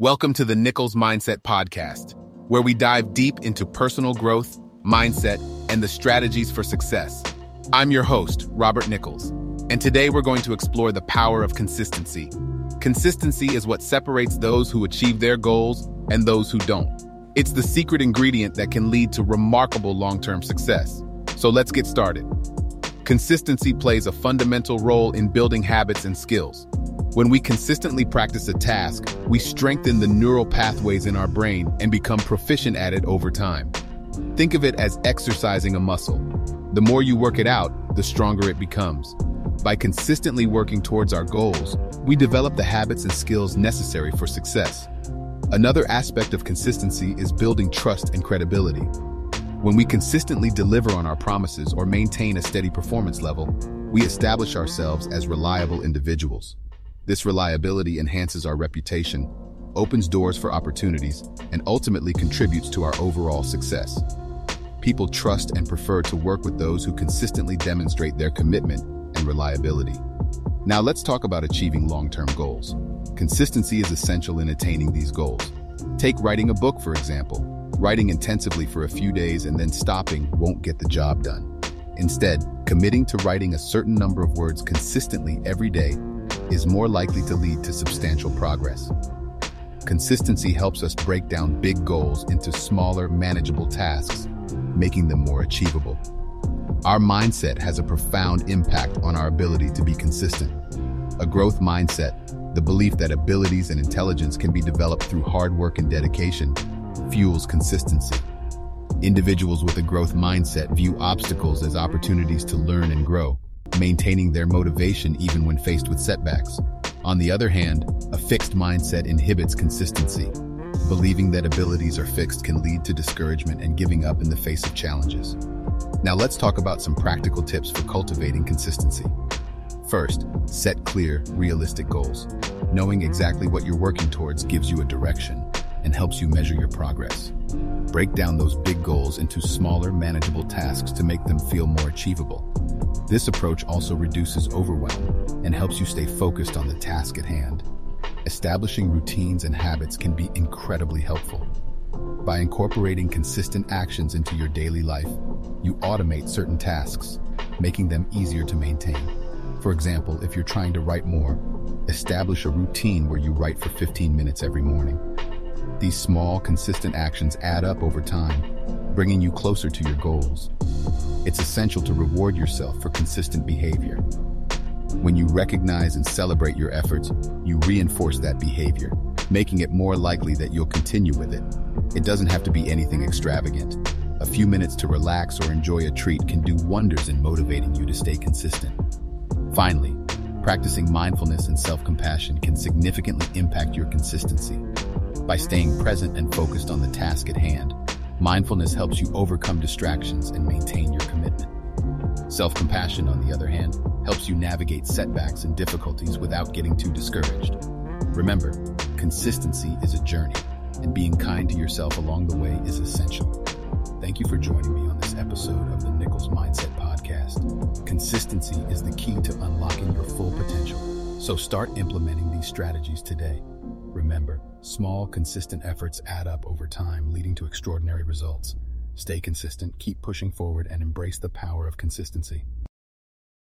Welcome to the Nichols Mindset Podcast, where we dive deep into personal growth, mindset, and the strategies for success. I'm your host, Robert Nichols, and today we're going to explore the power of consistency. Consistency is what separates those who achieve their goals and those who don't. It's the secret ingredient that can lead to remarkable long term success. So let's get started. Consistency plays a fundamental role in building habits and skills. When we consistently practice a task, we strengthen the neural pathways in our brain and become proficient at it over time. Think of it as exercising a muscle. The more you work it out, the stronger it becomes. By consistently working towards our goals, we develop the habits and skills necessary for success. Another aspect of consistency is building trust and credibility. When we consistently deliver on our promises or maintain a steady performance level, we establish ourselves as reliable individuals. This reliability enhances our reputation, opens doors for opportunities, and ultimately contributes to our overall success. People trust and prefer to work with those who consistently demonstrate their commitment and reliability. Now let's talk about achieving long-term goals. Consistency is essential in attaining these goals. Take writing a book, for example. Writing intensively for a few days and then stopping won't get the job done. Instead, committing to writing a certain number of words consistently every day is more likely to lead to substantial progress. Consistency helps us break down big goals into smaller, manageable tasks, making them more achievable. Our mindset has a profound impact on our ability to be consistent. A growth mindset, the belief that abilities and intelligence can be developed through hard work and dedication, fuels consistency. Individuals with a growth mindset view obstacles as opportunities to learn and grow, maintaining their motivation even when faced with setbacks. On the other hand, a fixed mindset inhibits consistency. Believing that abilities are fixed can lead to discouragement and giving up in the face of challenges. Now let's talk about some practical tips for cultivating consistency. First, set clear, realistic goals. Knowing exactly what you're working towards gives you a direction and helps you measure your progress. Break down those big goals into smaller, manageable tasks to make them feel more achievable. This approach also reduces overwhelm and helps you stay focused on the task at hand. Establishing routines and habits can be incredibly helpful. By incorporating consistent actions into your daily life, you automate certain tasks, making them easier to maintain. For example, if you're trying to write more, establish a routine where you write for 15 minutes every morning. These small, consistent actions add up over time, bringing you closer to your goals. It's essential to reward yourself for consistent behavior. When you recognize and celebrate your efforts, you reinforce that behavior, making it more likely that you'll continue with it. It doesn't have to be anything extravagant. A few minutes to relax or enjoy a treat can do wonders in motivating you to stay consistent. Finally, practicing mindfulness and self-compassion can significantly impact your consistency. By staying present and focused on the task at hand, mindfulness helps you overcome distractions and maintain your commitment. Self-compassion, on the other hand, helps you navigate setbacks and difficulties without getting too discouraged. Remember, consistency is a journey, and being kind to yourself along the way is essential. Thank you for joining me on this episode of the Nichols Mindset Podcast. Consistency is the key to unlocking your full potential. So start implementing these strategies today. Small, consistent efforts add up over time, leading to extraordinary results. Stay consistent, keep pushing forward, and embrace the power of consistency.